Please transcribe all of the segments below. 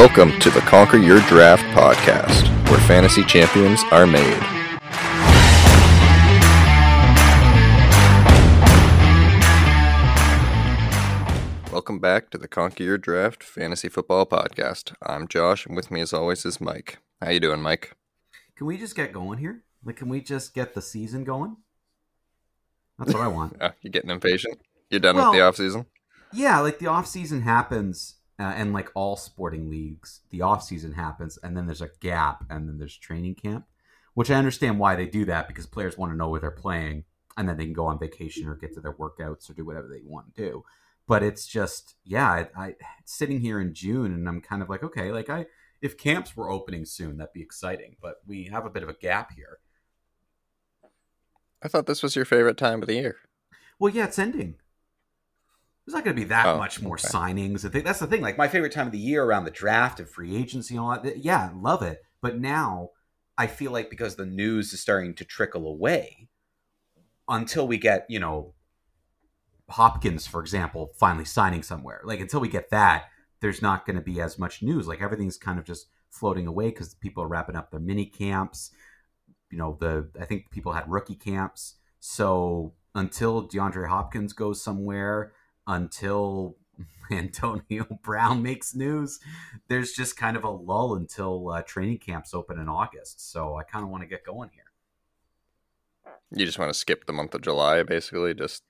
Welcome to the Conquer Your Draft podcast, where fantasy champions are made. Welcome back to the Conquer Your Draft fantasy football podcast. I'm Josh, and with me, as always, is Mike. How you doing, Mike? Can we just get going here? Like, can we just get the season going? That's what I want. Uh, you getting impatient? You're done Well- with the off season? yeah, like the off season happens, uh, and like all sporting leagues, the off season happens, and then there's a gap, and then there's training camp, which I understand why they do that because players want to know where they're playing, and then they can go on vacation or get to their workouts or do whatever they want to do. But it's just, yeah, I, I sitting here in June, and I'm kind of like, okay, like I, if camps were opening soon, that'd be exciting. But we have a bit of a gap here. I thought this was your favorite time of the year. Well, yeah, it's ending. There's not going to be that Oh, much more okay. signings. I think that's the thing. Like my favorite time of the year around the draft and free agency and all that. Yeah, love it. But now I feel like because the news is starting to trickle away, until we get you know Hopkins, for example, finally signing somewhere. Like until we get that, there's not going to be as much news. Like everything's kind of just floating away because people are wrapping up their mini camps. You know, the I think people had rookie camps. So until DeAndre Hopkins goes somewhere, until Antonio Brown makes news, there's just kind of a lull until uh, training camps open in August. So I kind of want to get going here. You just want to skip the month of July, basically, just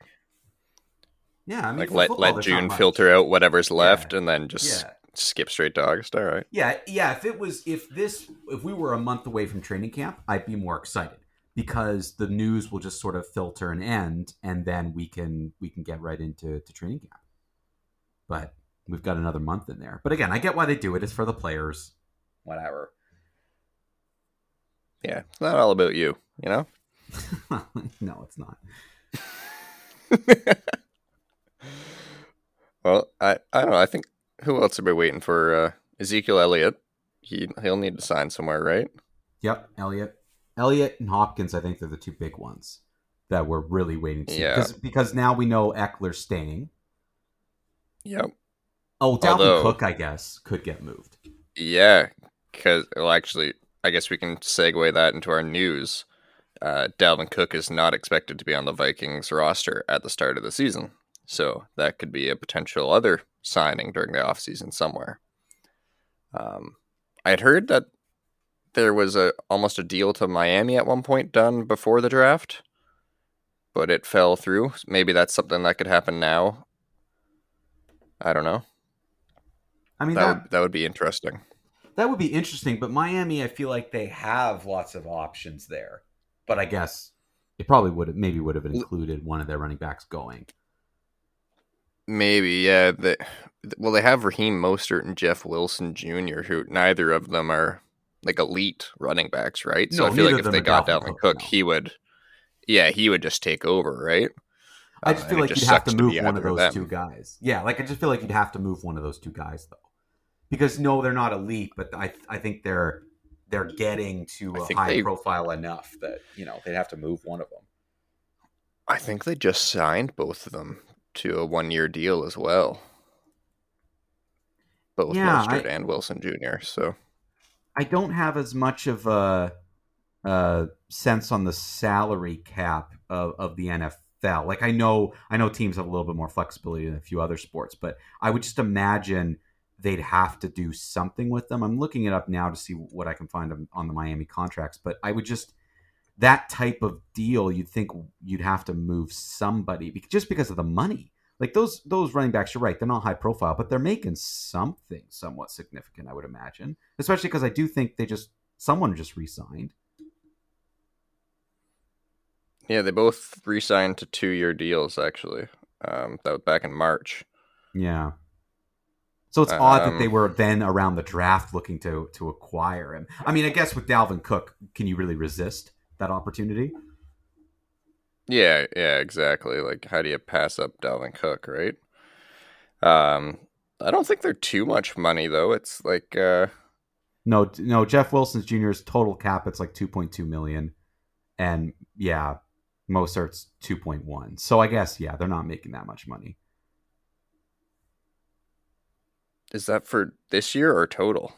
Yeah, I mean, like let let June filter out whatever's left, Yeah. and then just Yeah. skip straight to August. All right. Yeah, yeah. If it was, if this, if we were a month away from training camp, I'd be more excited because the news will just sort of filter and end, and then we can we can get right into to training camp. But we've got another month in there. But again, I get why they do it. It's for the players. Whatever. Yeah, it's not all about you, you know. no, it's not. well, I I don't know. I think who else are we waiting for? Uh, Ezekiel Elliott. He he'll need to sign somewhere, right? Yep, Elliott, Elliott, and Hopkins. I think they're the two big ones that we're really waiting to. Yeah. Because, because now we know Ekeler's staying. Yep. Oh, Dalvin Although- Cook, I guess, could get moved. Yeah, because well, actually, I guess we can segue that into our news. Uh, Dalvin Cook is not expected to be on the Vikings roster at the start of the season, so that could be a potential other signing during the offseason somewhere. Um, I had heard that there was a almost a deal to Miami at one point done before the draft, but it fell through. Maybe that's something that could happen now. I don't know. I mean, That that, would that would be interesting. That would be interesting, but Miami, I feel like they have lots of options there. But I guess it probably would have maybe would have included one of their running backs going. Maybe, yeah. The, well, they have Raheem Mostert and Jeff Wilson Jr., who neither of them are like elite running backs, right? So No, I feel like if they got Dalvin Cook, Cook, he would, yeah, he would just take over, right? I just Uh, feel like just you'd have to move be one of those them. two guys. Yeah, like I just feel like you'd have to move one of those two guys though, because no, they're not elite, but I I think they're they're getting to I a high they- profile enough that you know they'd have to move one of them. I think they just signed both of them to a one-year deal as well. Both Yeah, Mostert I- and Wilson Jr. So I don't have as much of a, a sense on the salary cap of, of the NFL. Like I know I know teams have a little bit more flexibility than a few other sports, but I would just imagine they'd have to do something with them. I'm looking it up now to see what I can find on, on the Miami contracts, but I would just that type of deal you'd think you'd have to move somebody just because of the money. Like those those running backs, you're right, they're not high profile, but they're making something somewhat significant, I would imagine. Especially because I do think they just someone just re-signed. yeah, they both re-signed to two-year deals actually. Um, that was back in March. Yeah. So it's odd that Um, they were then around the draft looking to to acquire him. I mean, I guess with Dalvin Cook, can you really resist that opportunity? Yeah, yeah, exactly. Like, how do you pass up Dalvin Cook, right? Um, I don't think they're too much money though. It's like, uh, No, no. Jeff Wilson's Jr.'s total cap it's like two point two million, and yeah, Mostert's two point one. So I guess yeah, they're not making that much money. Is that for this year or total?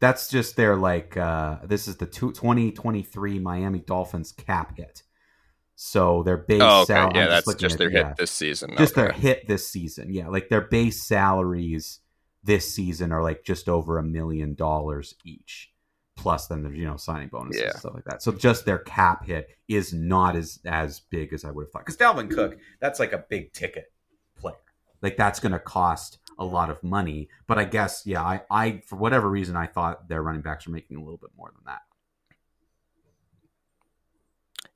That's just their like uh this is the two, 2023 Miami Dolphins cap hit. So their base Oh, okay. salary Yeah, I'm that's just at- their yeah. hit this season. just their hit this season. Yeah, like their base salaries this season are like just over a million dollars each, plus then there's you know signing bonuses Yeah. and stuff like that. So just their cap hit is not as as big as I would have thought. Because Dalvin Cook, that's like a big ticket player. Like that's going to cost a lot of money. But I guess yeah, I I for whatever reason I thought their running backs were making a little bit more than that.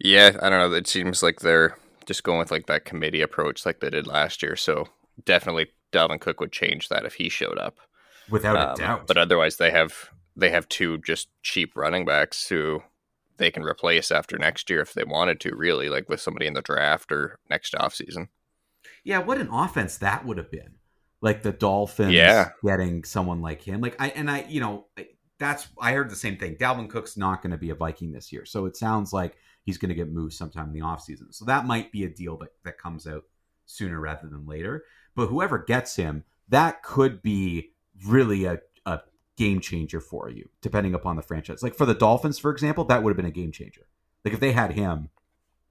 Yeah, I don't know. It seems like they're just going with like that committee approach, like they did last year. So definitely, Dalvin Cook would change that if he showed up. Without Um, a doubt. But otherwise, they have they have two just cheap running backs who they can replace after next year if they wanted to. Really, like with somebody in the draft or next offseason. Yeah, what an offense that would have been. Like the Dolphins Yeah. getting someone like him. Like I and I, you know, that's I heard the same thing. Dalvin Cook's not going to be a Viking this year. So it sounds like he's going to get moved sometime in the offseason. So that might be a deal that, that comes out sooner rather than later. But whoever gets him, that could be really a, a game changer for you, depending upon the franchise. Like for the Dolphins, for example, that would have been a game changer. Like if they had him,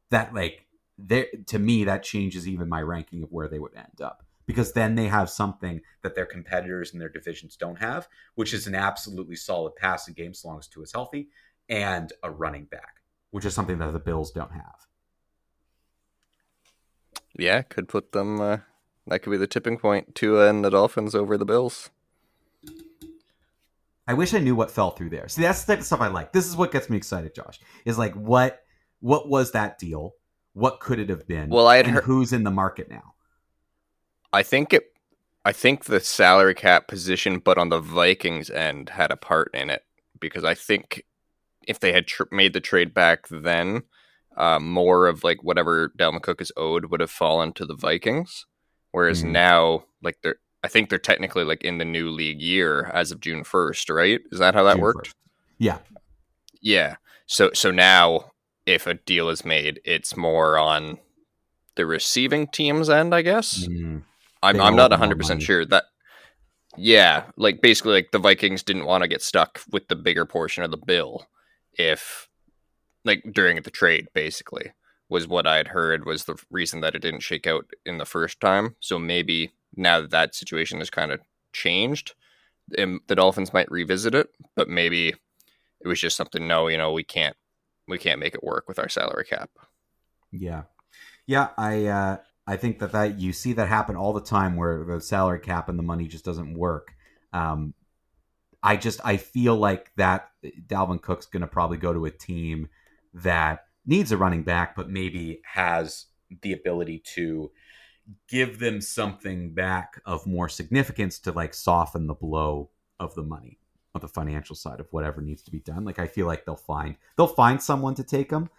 that like there to me that changes even my ranking of where they would end up because then they have something that their competitors in their divisions don't have, which is an absolutely solid passing game as long as Tua is healthy and a running back, which is something that the Bills don't have. Yeah, could put them. Uh, that could be the tipping point. Tua and the Dolphins over the Bills. I wish I knew what fell through there. See, that's the type of stuff I like. This is what gets me excited, Josh. Is like what what was that deal? What could it have been? Well, I had and heard- who's in the market now? I think it. I think the salary cap position, but on the Vikings end, had a part in it because I think if they had tr- made the trade back then, uh, more of like whatever Dalvin Cook is owed would have fallen to the Vikings. Whereas Mhm. now, like they're, I think they're technically like in the new league year as of June first, right? Is that how that June worked? 1st. Yeah. Yeah. So so now if a deal is made, it's more on the receiving team's end, I guess. Mm. I'm They I'm not 100% sure that yeah, like basically like the Vikings didn't want to get stuck with the bigger portion of the bill if like during the trade basically was what I had heard was the reason that it didn't shake out in the first time. So maybe now that that situation has kind of changed, the Dolphins might revisit it, but maybe it was just something no, you know, we can't we can't make it work with our salary cap. Yeah, yeah. I uh, I think that that you see that happen all the time where the salary cap and the money just doesn't work. Um, I just I feel like that Dalvin Cook's going to probably go to a team that needs a running back, but maybe has the ability to give them something back of more significance to like soften the blow of the money of the financial side of whatever needs to be done. Like I feel like they'll find they'll find someone to take them.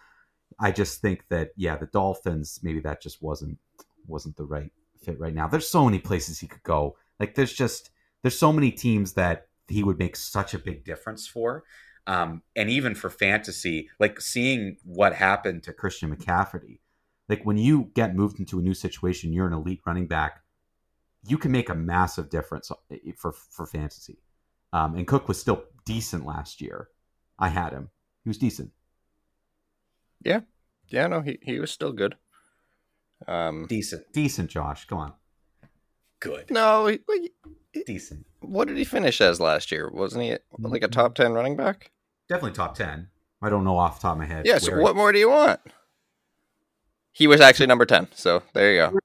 I just think that yeah, the Dolphins maybe that just wasn't wasn't the right fit right now. There's so many places he could go. Like there's just there's so many teams that he would make such a big difference for. Um, and even for fantasy, like seeing what happened to Christian McCaffrey, like when you get moved into a new situation, you're an elite running back, you can make a massive difference for for fantasy. Um, and Cook was still decent last year. I had him; he was decent. Yeah, yeah, no, he he was still good. Um Decent, decent. Josh, come on, Good. no, he, he- decent. what did he finish as last year? Wasn't he mm-hmm. like a top 10 running back? Definitely top ten. I don't know off the top of my head. Yeah, so what more do you want? He was actually number 10. So there you go.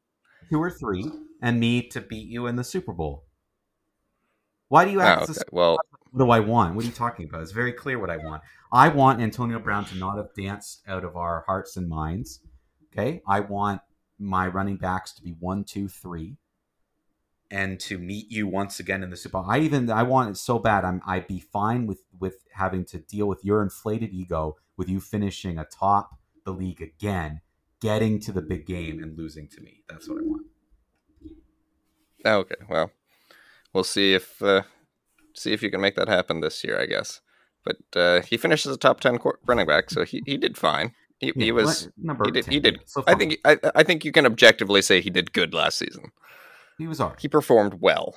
two or three, and me to beat you in the Super Bowl. Why do you Oh, ask okay. this? Well, What do I want? What are you talking about? It's very clear what I want. I want Antonio Brown to not have danced out of our hearts and minds. Okay. I want my running backs to be one, two, three, and to meet you once again in the Super Bowl. I even I want it so bad. I'm I'd be fine with with having to deal with your inflated ego with you finishing atop the league again, getting to the big game and losing to me. That's what I want. okay. Well, we'll see if uh, see if you can make that happen this year, I guess. But uh, he finished as a top 10 qu- running back, so he, he did fine. He, he was number he did 10. he did So I think I, I think you can objectively say he did good last season. He was alright. He performed well.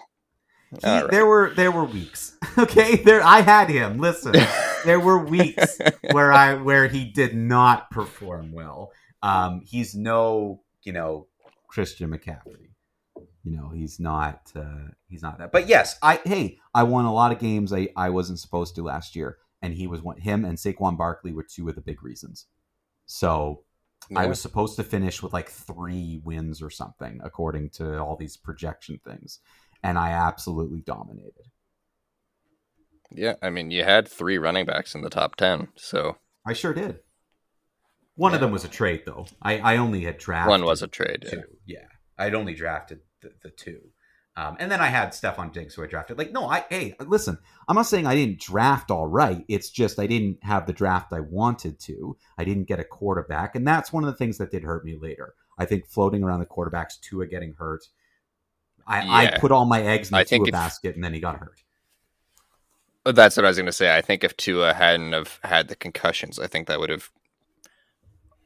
He, right. There were there were weeks. Okay, there I had him. Listen, there were weeks where I where he did not perform well. Um, he's no, you know, Christian McCaffrey. You know, he's not. Uh, he's not that. But yes, I hey, I won a lot of games I I wasn't supposed to last year, and he was one. Him and Saquon Barkley were two of the big reasons. So I was supposed to finish with like three wins or something, according to all these projection things, and I absolutely dominated. Yeah, I mean, you had three running backs in the top ten, so I sure did. One of them was a trade, though. I, I only had drafted one was a trade. Yeah. Yeah, I'd only drafted the, the two, um, and then I had Stefon Diggs, who I drafted. Like, no, I hey, listen, I'm not saying I didn't draft all right. It's just I didn't have the draft I wanted to. I didn't get a quarterback, and that's one of the things that did hurt me later. I think floating around the quarterbacks, Tua getting hurt. I, I put all my eggs in the Tua if- basket, and then he got hurt. That's what I was going to say. I think if Tua hadn't have had the concussions, I think that would have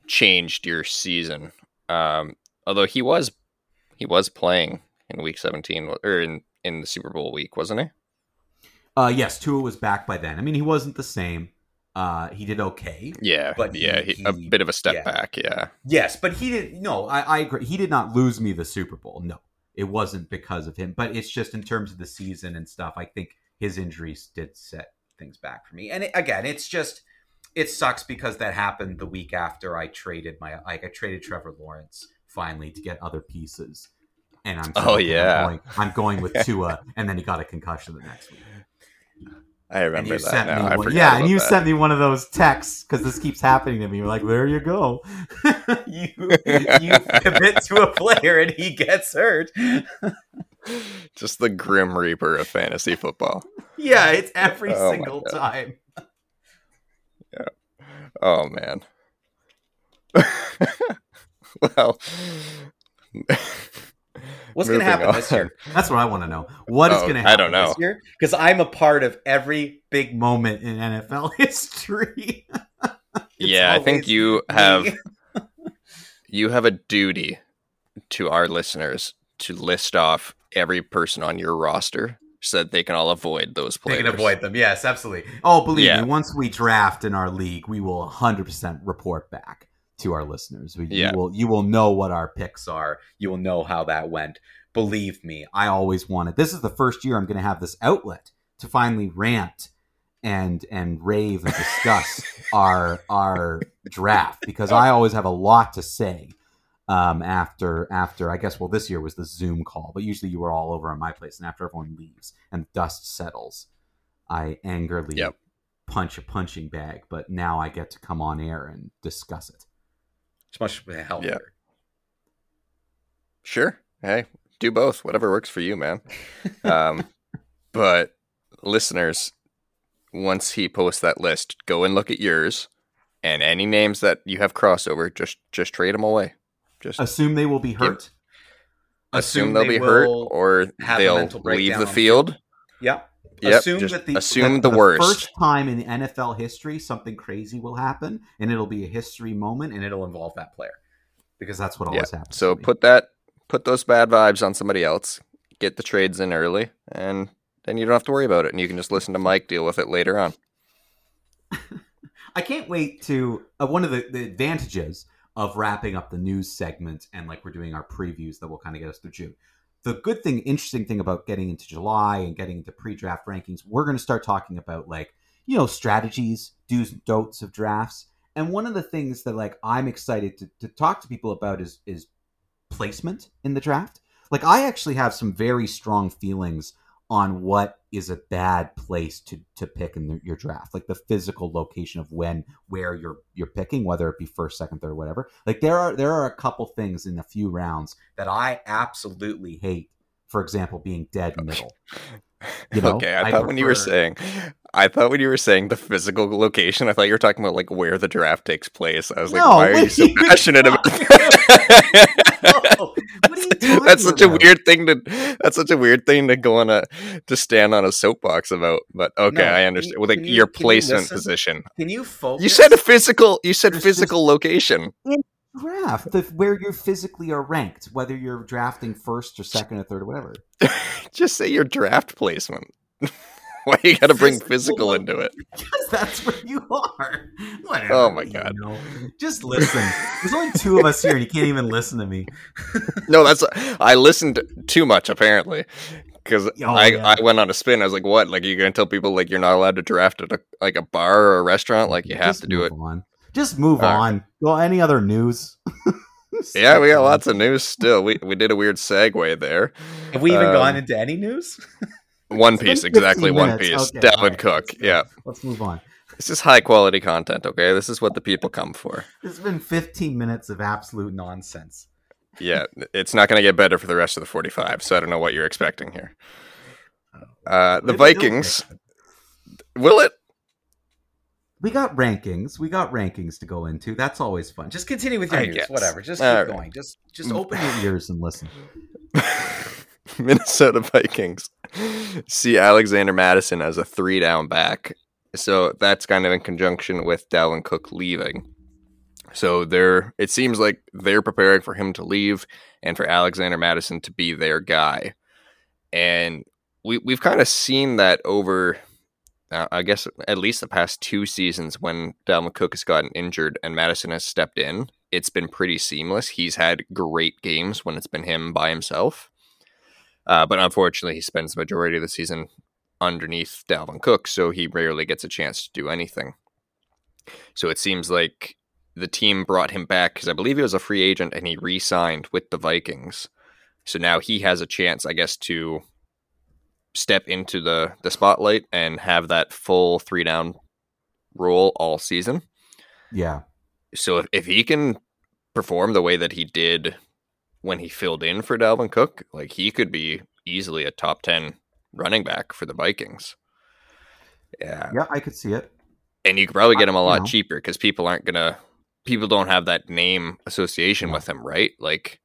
changed your season. Um, although he was he was playing in Week 17 or in in the Super Bowl week, wasn't he? Uh, yes, Tua was back by then. I mean, he wasn't the same. Uh, he did okay. Yeah, But yeah, he- he, a bit of a step yeah. back. Yeah, Yes, but he didn't. No, I, I agree. He did not lose me the Super Bowl. No, it wasn't because of him. But it's just in terms of the season and stuff. I think his injuries did set things back for me. And it, again, it's just it sucks because that happened the week after I traded my like I traded Trevor Lawrence finally to get other pieces. And I'm Oh, yeah. I'm going, I'm going with Tua, and then he got a concussion the next week. I remember that sent now. me one, yeah, and you that. sent me one of those texts because this keeps happening to me. You're like, there you go. you you commit to a player and he gets hurt. just the grim reaper of fantasy football. Yeah, it's every Oh single time. Oh man. well, What's going to happen on. this year? That's what I want to know. What is Oh, going to happen I happen don't know. this year? Because I'm a part of every big moment in NFL history. Yeah, I think you me. have you have a duty to our listeners to list off every person on your roster so that they can all avoid those players. They can avoid them. Yes, absolutely. Oh, believe Yeah. me, once we draft in our league, we will 100% report back to our listeners. We, Yeah. You will you will know what our picks are. You will know how that went. Believe me, I always wanted. This is the first year I'm going to have this outlet to finally rant and and rave and discuss our our draft because I always have a lot to say um, after after I guess well this year was the Zoom call, but usually you were all over on my place, and after everyone leaves and dust settles, I angrily Yep. punch a punching bag. But now I get to come on air and discuss it. It's much healthier. Sure. Hey, do both. Whatever works for you, man. Um, but listeners, once he posts that list, go and look at yours, and any names that you have crossover, just just trade them away. Just Assume they will be hurt. assume, they'll they be hurt or they'll leave the the field. Yep. Yep, assume that the assume that the for worst. First time in NFL history, something crazy will happen, and it'll be a history moment, and it'll involve that player because that's what Yeah. always happens. So put that put those bad vibes on somebody else. Get the trades in early, and then you don't have to worry about it, and you can just listen to Mike deal with it later on. I can't wait to uh, one of the, the advantages of wrapping up the news segment and like we're doing our previews that will kind of get us through June. The good thing, interesting thing about getting into July and getting into pre-draft rankings, we're going to start talking about like you know strategies, do's and don'ts of drafts. And one of the things that like I'm excited to, to talk to people about is is placement in the draft. Like I actually have some very strong feelings on what is a bad place to to pick in the, your draft, like the physical location of when where you're you're picking, whether it be first, second, third, whatever. Like there are there are a couple things in a few rounds that I absolutely hate. For example, being dead middle. You know, okay, I, I thought when you were saying, I thought when you were saying the physical location, I thought you were talking about like where the draft takes place. I was like, why are you so passionate about? Oh, what are you talking that's such a weird thing to. That's such a weird thing to go on a to stand on a soapbox about. But okay, No, I understand. you- well, like you- your can you placement position. Can you focus? You said a physical. You said There's physical location. graph the, where you physically are ranked, whether you're drafting first or second or third or whatever. Just say your draft placement. Why you got to bring physical into it? Because that's where you are. Whatever. Oh my god! know. Just listen. There's only two of us here, and you can't even listen to me. No, that's I listened too much apparently because Oh, I, yeah. I went on a spin. I was like, "What? Like you gonna tell people like you're not allowed to draft at a like a bar or a restaurant? Like you have Just to do it." On. Just move All on. Well, any other news? Yeah, we got lots of news still. We we did a weird segue there. Have we even Um, gone into any news? One piece, exactly one piece. Okay, all right. Cook. Let's. Yeah, Let's move on. this is high quality content. Okay, this is what the people come for. It's been 15 minutes of absolute nonsense. Yeah, it's not going to get better for the rest of the 45. So I don't know what you're expecting here. Uh, the Vikings. Will it? We got rankings. We got rankings to go into. That's always fun. Just continue with your I news. guess. Whatever. Just keep All right. going. Just just open your ears and listen. Minnesota Vikings see Alexander Mattison as a three down back. So that's kind of in conjunction with Dalvin Cook leaving. So they're it seems like they're preparing for him to leave and for Alexander Mattison to be their guy. And we we've kind of seen that over uh, I guess at least the past two seasons when Dalvin Cook has gotten injured and Mattison has stepped in, it's been pretty seamless. He's had great games when it's been him by himself. Uh, but unfortunately, he spends the majority of the season underneath Dalvin Cook, so he rarely gets a chance to do anything. So it seems like the team brought him back because I believe he was a free agent and he re signed with the Vikings. So now he has a chance, I guess, to step into the, the spotlight and have that full three down role all season. Yeah. So if, if he can perform the way that he did when he filled in for Dalvin Cook, like he could be easily a top 10 running back for the Vikings. Yeah. Yeah, I could see it. And you could probably get him a lot know. cheaper because people aren't going to, people don't have that name association No. with him, right? Like,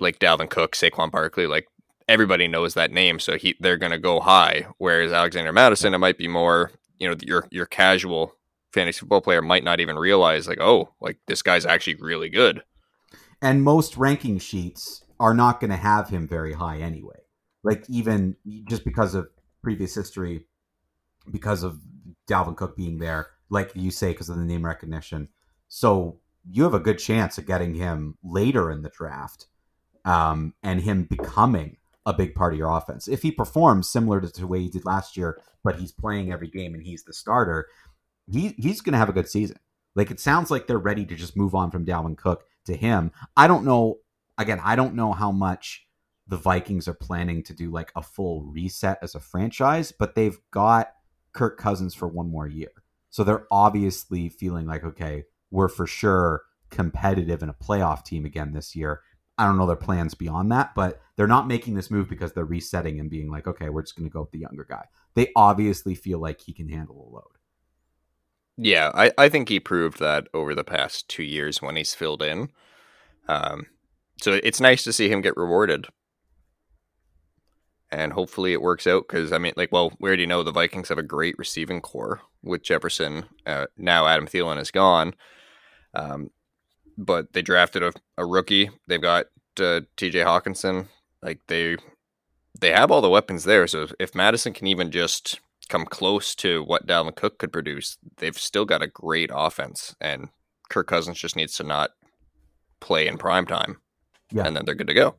like Dalvin Cook, Saquon Barkley, like everybody knows that name. So he, they're going to go high. Whereas Alexander Mattison, it might be more, you know, your, your casual fantasy football player might not even realize like, oh, like this guy's actually really good. And most ranking sheets are not going to have him very high anyway. Like even just because of previous history, because of Dalvin Cook being there, like you say, because of the name recognition. So you have a good chance of getting him later in the draft, um, and him becoming a big part of your offense. If he performs similar to the way he did last year, but he's playing every game and he's the starter, he he's going to have a good season. Like it sounds like they're ready to just move on from Dalvin Cook to him. I don't know. Again, I don't know how much the Vikings are planning to do like a full reset as a franchise, but they've got Kirk Cousins for one more year. So they're obviously feeling like, okay, we're for sure competitive in a playoff team again this year. I don't know their plans beyond that, but they're not making this move because they're resetting and being like, okay, we're just going to go with the younger guy. They obviously feel like he can handle a load. Yeah, I, I think he proved that over the past two years when he's filled in. Um, so it's nice to see him get rewarded. And hopefully it works out because, I mean, like, well, we already know the Vikings have a great receiving corps with Jefferson. Uh, now Adam Thielen is gone. Um, but they drafted a, a rookie. They've got uh, TJ Hockenson. Like, they they have all the weapons there. So if Mattison can even just come close to what Dalvin Cook could produce, they've still got a great offense. And Kirk Cousins just needs to not play in prime time. Yeah. And then they're good to go.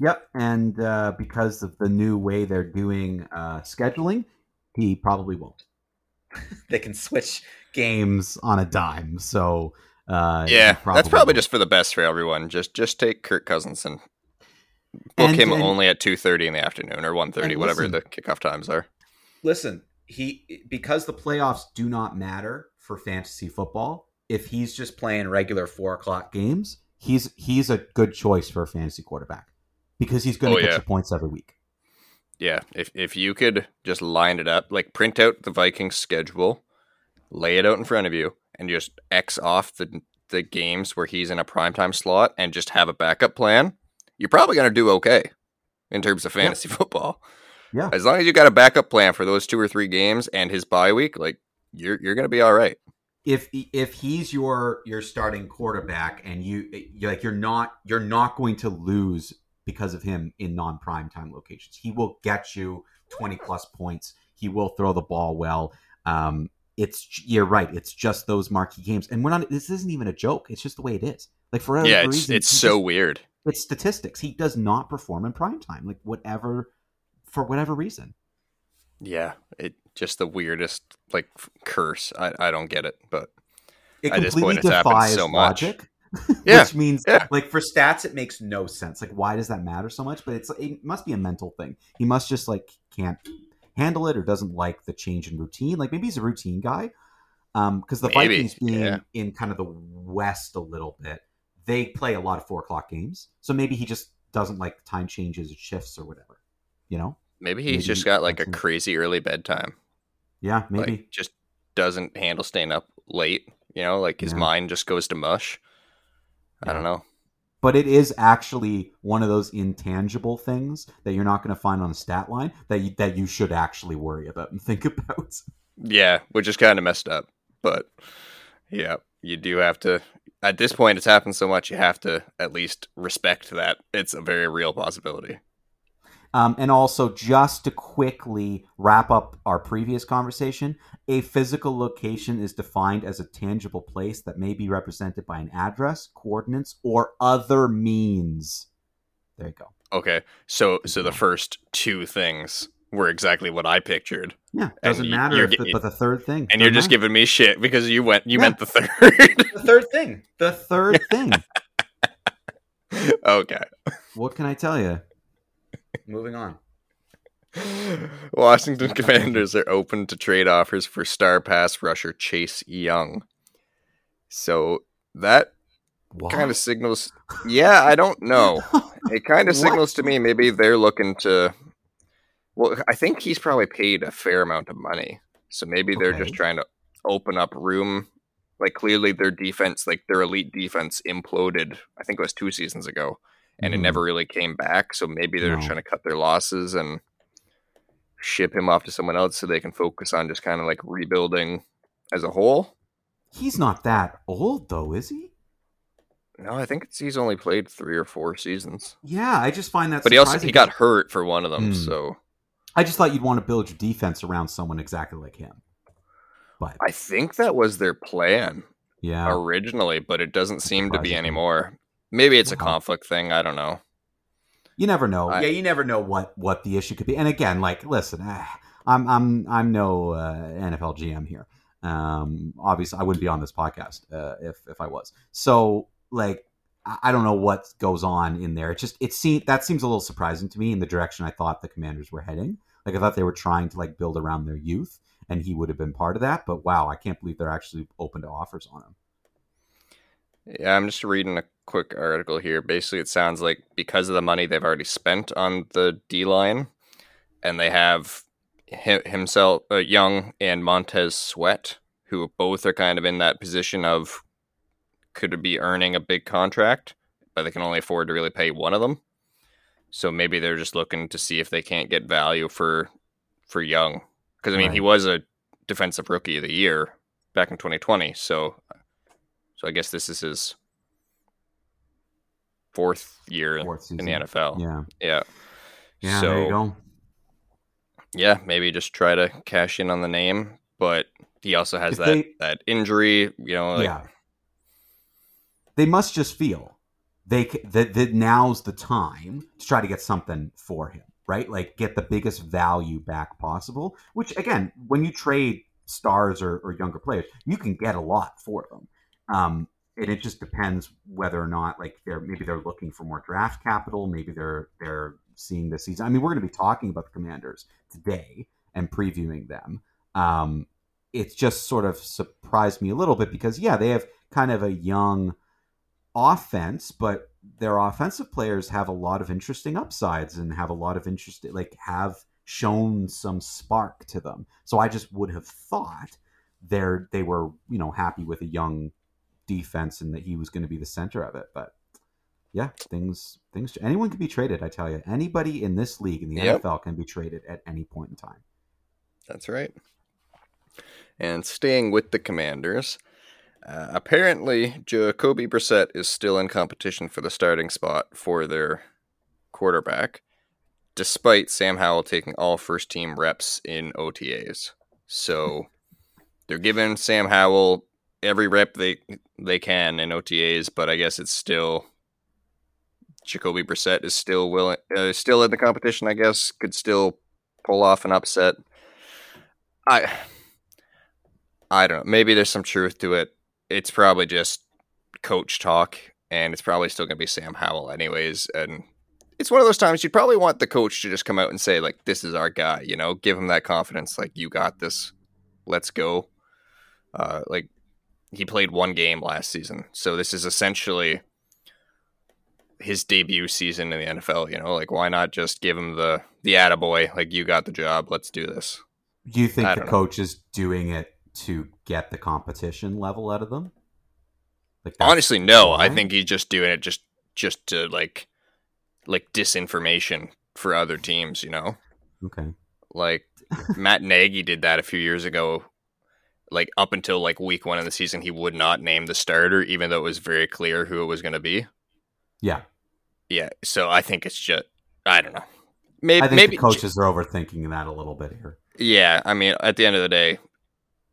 Yep, and uh, because of the new way they're doing uh, scheduling, he probably won't. they can switch games on a dime, so uh, he yeah, that's probably won't. just for the best for everyone. Just just take Kirk Cousins and book And- him and- only at two thirty in the afternoon or one thirty, And whatever listen- the kickoff times are. Listen. He because the playoffs do not matter for fantasy football. If he's just playing regular four o'clock games, he's he's a good choice for a fantasy quarterback because he's going to Oh, get yeah. you points every week. Yeah, if if you could just line it up, like print out the Vikings schedule, lay it out in front of you, and just X off the the games where he's in a primetime slot and just have a backup plan, you're probably gonna do okay in terms of fantasy football. Yeah. As long as you got a backup plan for those two or three games and his bye week, like you're you're gonna be all right. if if he's your your starting quarterback and you you're like you're not you're not going to lose because of him in non prime time locations. He will get you 20 plus points. He will throw the ball well. Um, it's you're right. It's just those marquee games, and we're not. This isn't even a joke. It's just the way it is. Like for yeah, it's reason, it's so just, weird. It's statistics. He does not perform in prime time. Like whatever, for whatever reason. Yeah, it just the weirdest like curse. I I don't get it, but it at this point it's happened so much. Logic, yeah. which means yeah. like for stats it makes no sense. Like why does that matter so much? But it's it must be a mental thing. He must just like can't handle it or doesn't like the change in routine. Like maybe he's a routine guy. Um, because the maybe. Vikings being yeah. in kind of the West a little bit, they play a lot of four o'clock games. So maybe he just doesn't like time changes or shifts or whatever. You know? Maybe he's maybe just got like a crazy early bedtime. Yeah, maybe. Like, just doesn't handle staying up late. You know, like his yeah. mind just goes to mush. Yeah. I don't know. But it is actually one of those intangible things that you're not going to find on a stat line that you, that you should actually worry about and think about. Yeah, which is kind of messed up. But yeah, you do have to. At this point, it's happened so much, you have to at least respect that it's a very real possibility. Um, and also, just to quickly wrap up our previous conversation, a physical location is defined as a tangible place that may be represented by an address, coordinates, or other means. There you go. Okay, so so the first two things were exactly what I pictured. Yeah, doesn't matter. If The, but the third thing, and you're just matter. giving me shit because you went. You yeah. meant the third. the third thing. The third thing. okay. What can I tell you? Moving on. Washington Commanders are open to trade offers for star pass rusher Chase Young. So that kind of signals. Yeah, I don't know. it kind of signals to me maybe they're looking to. Well, I think he's probably paid a fair amount of money, so maybe they're okay. just trying to open up room. Like clearly, their defense, like their elite defense, imploded. I think it was two seasons ago and mm-hmm. it never really came back. So maybe they're no. trying to cut their losses and ship him off to someone else so they can focus on just kind of like rebuilding as a whole. He's not that old though, is he? No, I think he's only played three or four seasons. Yeah, I just find that. But he also he got hurt for one of them, mm. so. I just thought you'd want to build your defense around someone exactly like him. But I think that was their plan. Yeah. Originally, but it doesn't seem to be anymore. Maybe it's a conflict thing. I don't know. You never know. I, yeah, you never know what what the issue could be. And again, like, listen, eh, I'm I'm I'm no uh, NFL GM here. Um, obviously, I wouldn't be on this podcast uh, if if I was. So, like, I don't know what goes on in there. It just it seems that seems a little surprising to me in the direction I thought the Commanders were heading. Like, I thought they were trying to like build around their youth, and he would have been part of that. But wow, I can't believe they're actually open to offers on him. Yeah, I'm just reading a quick article here. Basically, it sounds like because of the money they've already spent on the D line, and they have himself, uh, Young, and Montez Sweat, who both are kind of in that position of could be earning a big contract, but they can only afford to really pay one of them. So maybe they're just looking to see if they can't get value for for Young, because I mean right. he was a defensive rookie of the year back in 2020. So so I guess this is his fourth year fourth in the NFL. Yeah. Yeah. Yeah. So, there you go. Yeah, maybe just try to cash in on the name, but he also has if that they, that injury. You know. Like, yeah. They must just feel they that, that now's the time to try to get something for him, right? Like get the biggest value back possible. Which again, when you trade stars or, or younger players, you can get a lot for them. Um, and it just depends whether or not like they're maybe they're looking for more draft capital, maybe they're they're seeing the season. I mean, we're going to be talking about the Commanders today and previewing them. Um, it's just sort of surprised me a little bit because yeah, they have kind of a young offense, but their offensive players have a lot of interesting upsides and have a lot of interest like have shown some spark to them. So I just would have thought they're they were, you know, happy with a young defense and that he was going to be the center of it. But yeah, things things anyone can be traded. I tell you, anybody in this league in the yep. NFL can be traded at any point in time. That's right. And staying with the Commanders, Uh, apparently, Jacoby Brissett is still in competition for the starting spot for their quarterback, despite Sam Howell taking all first team reps in OTAs. So they're giving Sam Howell every rep they they can in OTAs, but I guess it's still Jacoby Brissett is still willing, uh, still in the competition. I guess could still pull off an upset. I I don't know. Maybe there's some truth to it. It's probably just coach talk, and it's probably still going to be Sam Howell, anyways. And it's one of those times you'd probably want the coach to just come out and say, like, this is our guy, you know, give him that confidence, like, you got this, let's go. Uh, like, he played one game last season, so this is essentially his debut season in the NFL. You know, like, why not just give him the the attaboy, like, you got the job, let's do this. Do you think the know. coach is doing it to get the competition level out of them? Like Honestly, no. I think he's just doing it just just to like like disinformation for other teams, you know? Okay. Like Matt Nagy did that a few years ago. Like up until like week one of the season, he would not name the starter, even though it was very clear who it was going to be. Yeah, Yeah, so I think it's just I don't know. Maybe maybe the coaches are overthinking that a little bit here. yeah. I mean, at the end of the day,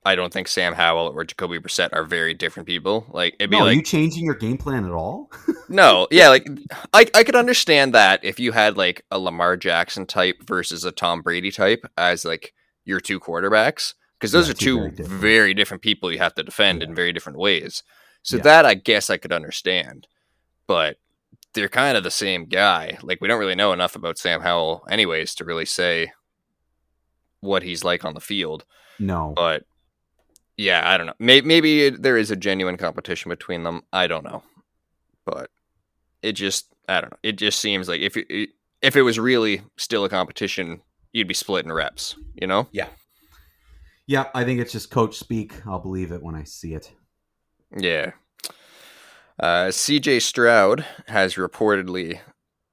I don't think Sam Howell or Jacoby Brissett are very different people. Like it'd be No, like are you changing your game plan at all? No, yeah, like I I could understand that if you had like a Lamar Jackson type versus a Tom Brady type as like your two quarterbacks because those Yeah, are two two very different. very different people you have to defend Yeah. in very different ways. So Yeah. that I guess I could understand. But they're kind of the same guy. Like we don't really know enough about Sam Howell anyways to really say what he's like on the field. no. But yeah, I don't know. Maybe, maybe there is a genuine competition between them. I don't know, but it just I don't know. It just seems like if it, if it was really still a competition, you'd be splitting reps. You know? Yeah, I think it's just coach speak. I'll believe it when I see it. Yeah. Uh, C.J. Stroud has reportedly,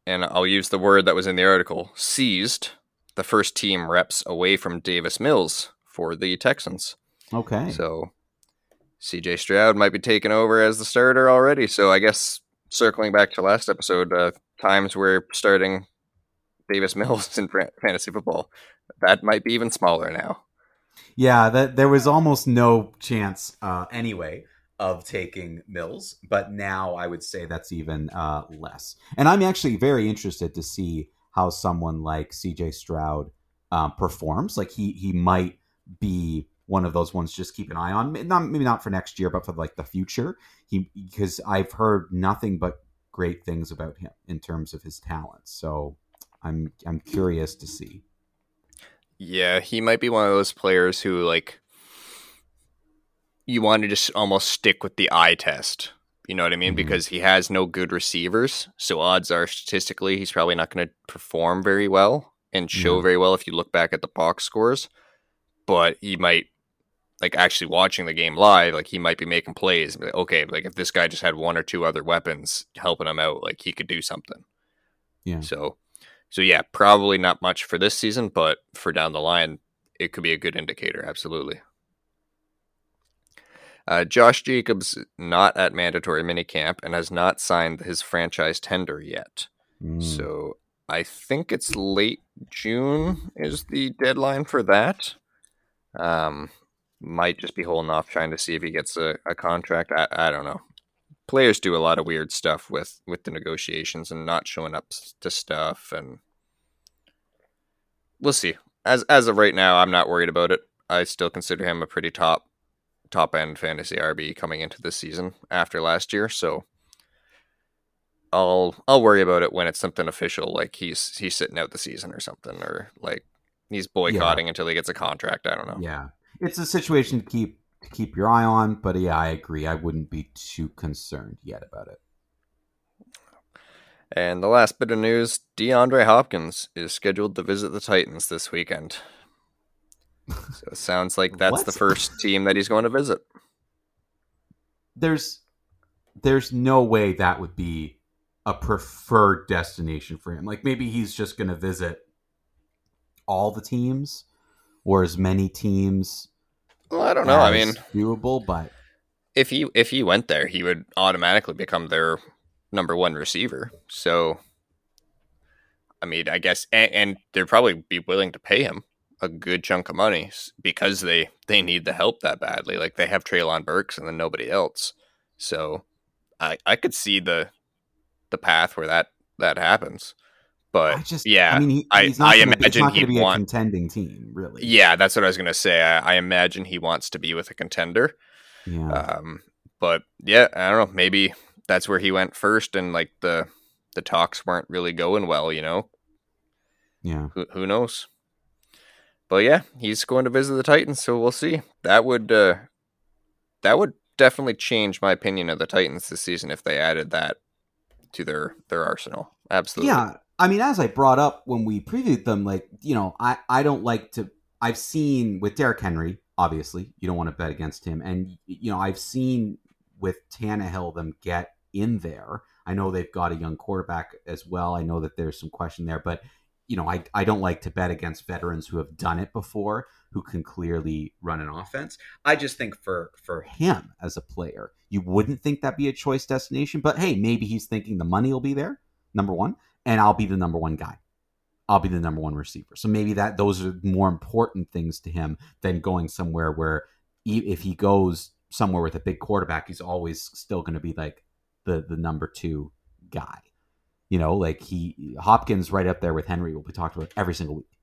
and I'll use the word that was in the article, seized the first team reps away from Davis Mills for the Texans. Okay. So CJ Stroud might be taking over as the starter already. So I guess circling back to last episode, uh, times where starting Davis Mills in fantasy football, that might be even smaller now. Yeah, that there was almost no chance uh, anyway of taking Mills, but now I would say that's even uh, less. And I'm actually very interested to see how someone like CJ Stroud um, performs. Like he he might be one of those ones just keep an eye on. Not maybe not for next year, but for like the future. He because I've heard nothing but great things about him in terms of his talents. So I'm I'm curious to see. Yeah, he might be one of those players who like you want to just almost stick with the eye test. You know what I mean? Mhm. Because he has no good receivers, so odds are statistically he's probably not going to perform very well and show Yeah. very well if you look back at the box scores. But he might like actually watching the game live, like he might be making plays. like, okay, like if this guy just had one or two other weapons helping him out, like he could do something. Yeah. So, so yeah, probably not much for this season, but for down the line, it could be a good indicator. Absolutely. Uh, Josh Jacobs not at mandatory minicamp and has not signed his franchise tender yet. Mm. So I think it's late June is the deadline for that. Um, might just be holding off trying to see if he gets a, a contract. I, I don't know. Players do a lot of weird stuff with with the negotiations and not showing up to stuff, and we'll see. As as of right now, I'm not worried about it. I still consider him a pretty top top end fantasy RB coming into this season after last year. So I'll I'll worry about it when it's something official, like he's he's sitting out the season or something, or like he's boycotting until he gets a contract. I don't know. Yeah, it's a situation to keep to keep your eye on. But yeah, I agree. I wouldn't be too concerned yet about it. And the last bit of news: DeAndre Hopkins is scheduled to visit the Titans this weekend. So it sounds like that's the first team that he's going to visit. There's there's no way that would be a preferred destination for him. Like maybe he's just going to visit all the teams or as many teams. Well, I don't know. I mean, doable, but if he if he went there, he would automatically become their number one receiver. So, I mean, I guess, and, and they'd probably be willing to pay him a good chunk of money because they they need the help that badly. Like they have Treylon Burks and then nobody else. So, I I could see the the path where that that happens. But I just, yeah, I mean, he, I, I gonna, imagine he'd be want a contending team, really. Yeah, that's what I was gonna say. I, I imagine he wants to be with a contender. Yeah. Um, but yeah, I don't know. Maybe that's where he went first, and like the the talks weren't really going well. You know. Yeah. Who, who knows? But yeah, he's going to visit the Titans, so we'll see. That would uh, that would definitely change my opinion of the Titans this season if they added that to their their arsenal. Absolutely. Yeah, I mean, as I brought up when we previewed them, like you know, I I don't like to. I've seen with Derrick Henry, obviously, you don't want to bet against him, and you know, I've seen with Tannehill them get in there. I know they've got a young quarterback as well. I know that there's some question there, but you know, I, I don't like to bet against veterans who have done it before, who can clearly run an offense. I just think for for him as a player, you wouldn't think that'd be a choice destination. But hey, maybe he's thinking the money will be there, number one, and I'll be the number one guy. I'll be the number one receiver. So maybe that those are more important things to him than going somewhere where if he goes somewhere with a big quarterback, he's always still going to be like the the number two guy. You know, like he Hopkins right up there with Henry will be talked about every single week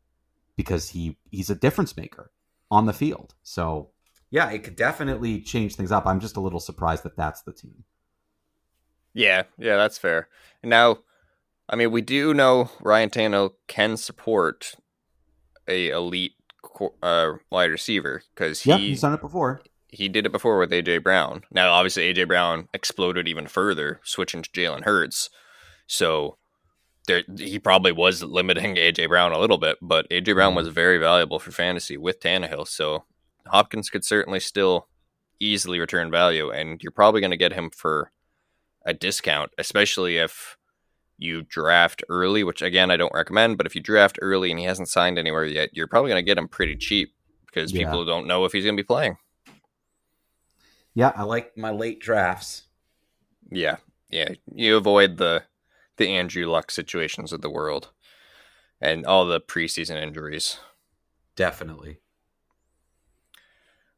because he he's a difference maker on the field. So yeah, it could definitely change things up. I'm just a little surprised that that's the team. Yeah, yeah, that's fair. And now, I mean, we do know Ryan Tannehill can support a elite uh, wide receiver because he, yeah, he's done it before. He did it before with AJ Brown. Now, obviously, AJ Brown exploded even further, switching to Jalen Hurts. So there, he probably was limiting AJ Brown a little bit, but AJ Brown was mm-hmm. very valuable for fantasy with Tannehill. So Hopkins could certainly still easily return value, and you're probably going to get him for a discount, especially if you draft early, which again I don't recommend. But if you draft early and he hasn't signed anywhere yet, you're probably going to get him pretty cheap because yeah. people don't know if he's going to be playing. Yeah, I like my late drafts. Yeah, yeah, you avoid the the Andrew Luck situations of the world and all the preseason injuries. Definitely.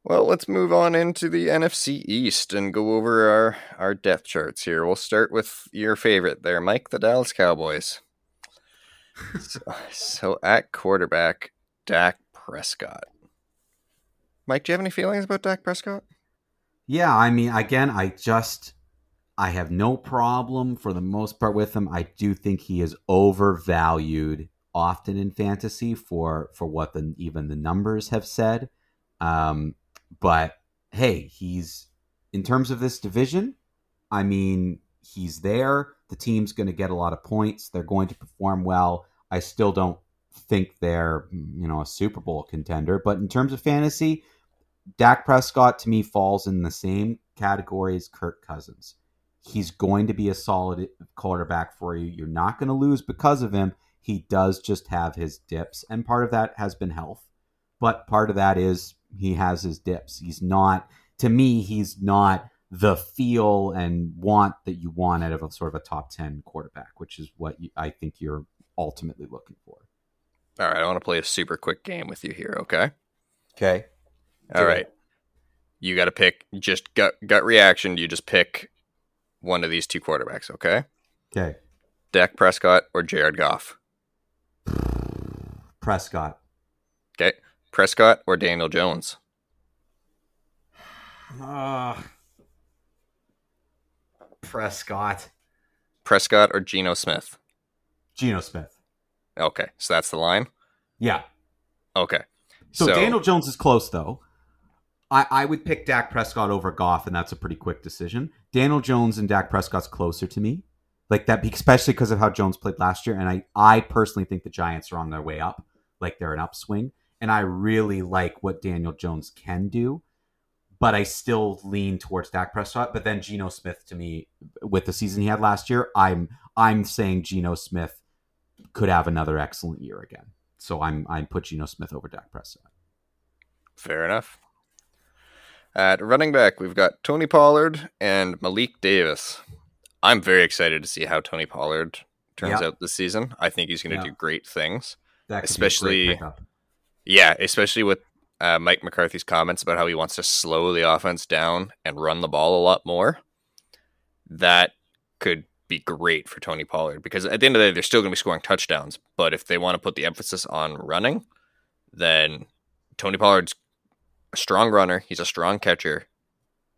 Well, let's move on into the NFC East and go over our, our depth charts here. We'll start with your favorite there, Mike, the Dallas Cowboys. so, so at quarterback, Dak Prescott. Mike, do you have any feelings about Dak Prescott? Yeah, I mean, again, I just I have no problem for the most part with him. I do think he is overvalued often in fantasy for for what the even the numbers have said. Um, but hey, he's in terms of this division. I mean, he's there. The team's going to get a lot of points. They're going to perform well. I still don't think they're you know a Super Bowl contender, but in terms of fantasy, Dak Prescott to me falls in the same category as Kirk Cousins. He's going to be a solid quarterback for you. You're not going to lose because of him. He does just have his dips, and part of that has been health, but part of that is he has his dips. He's not, to me, he's not the feel and want that you want out of a sort of a top 10 quarterback, which is what you, I think you're ultimately looking for. All right. I want to play a super quick game with you here. Okay. Okay. All right. You got to pick just gut gut reaction. You just pick one of these two quarterbacks, okay? Okay. Dak Prescott or Jared Goff? Prescott. Okay. Prescott or Daniel Jones? Uh, Prescott. Prescott or Geno Smith? Geno Smith. Okay. So that's the line? Yeah. Okay. So, so Daniel Jones is close, though. I, I would pick Dak Prescott over Goff, and that's a pretty quick decision. Daniel Jones and Dak Prescott's closer to me, like that, especially because of how Jones played last year. And I, I personally think the Giants are on their way up, like they're an upswing. And I really like what Daniel Jones can do, but I still lean towards Dak Prescott. But then Geno Smith, to me, with the season he had last year, I'm I'm saying Geno Smith could have another excellent year again. So I'm I'm put Geno Smith over Dak Prescott. Fair enough. At running back, we've got Tony Pollard and Malik Davis. I'm very excited to see how Tony Pollard turns out this season. I think he's going to do great things, especially yeah, especially with uh, Mike McCarthy's comments about how he wants to slow the offense down and run the ball a lot more. That could be great for Tony Pollard because at the end of the day, they're still going to be scoring touchdowns. But if they want to put the emphasis on running, then Tony Pollard's a strong runner. He's a strong catcher.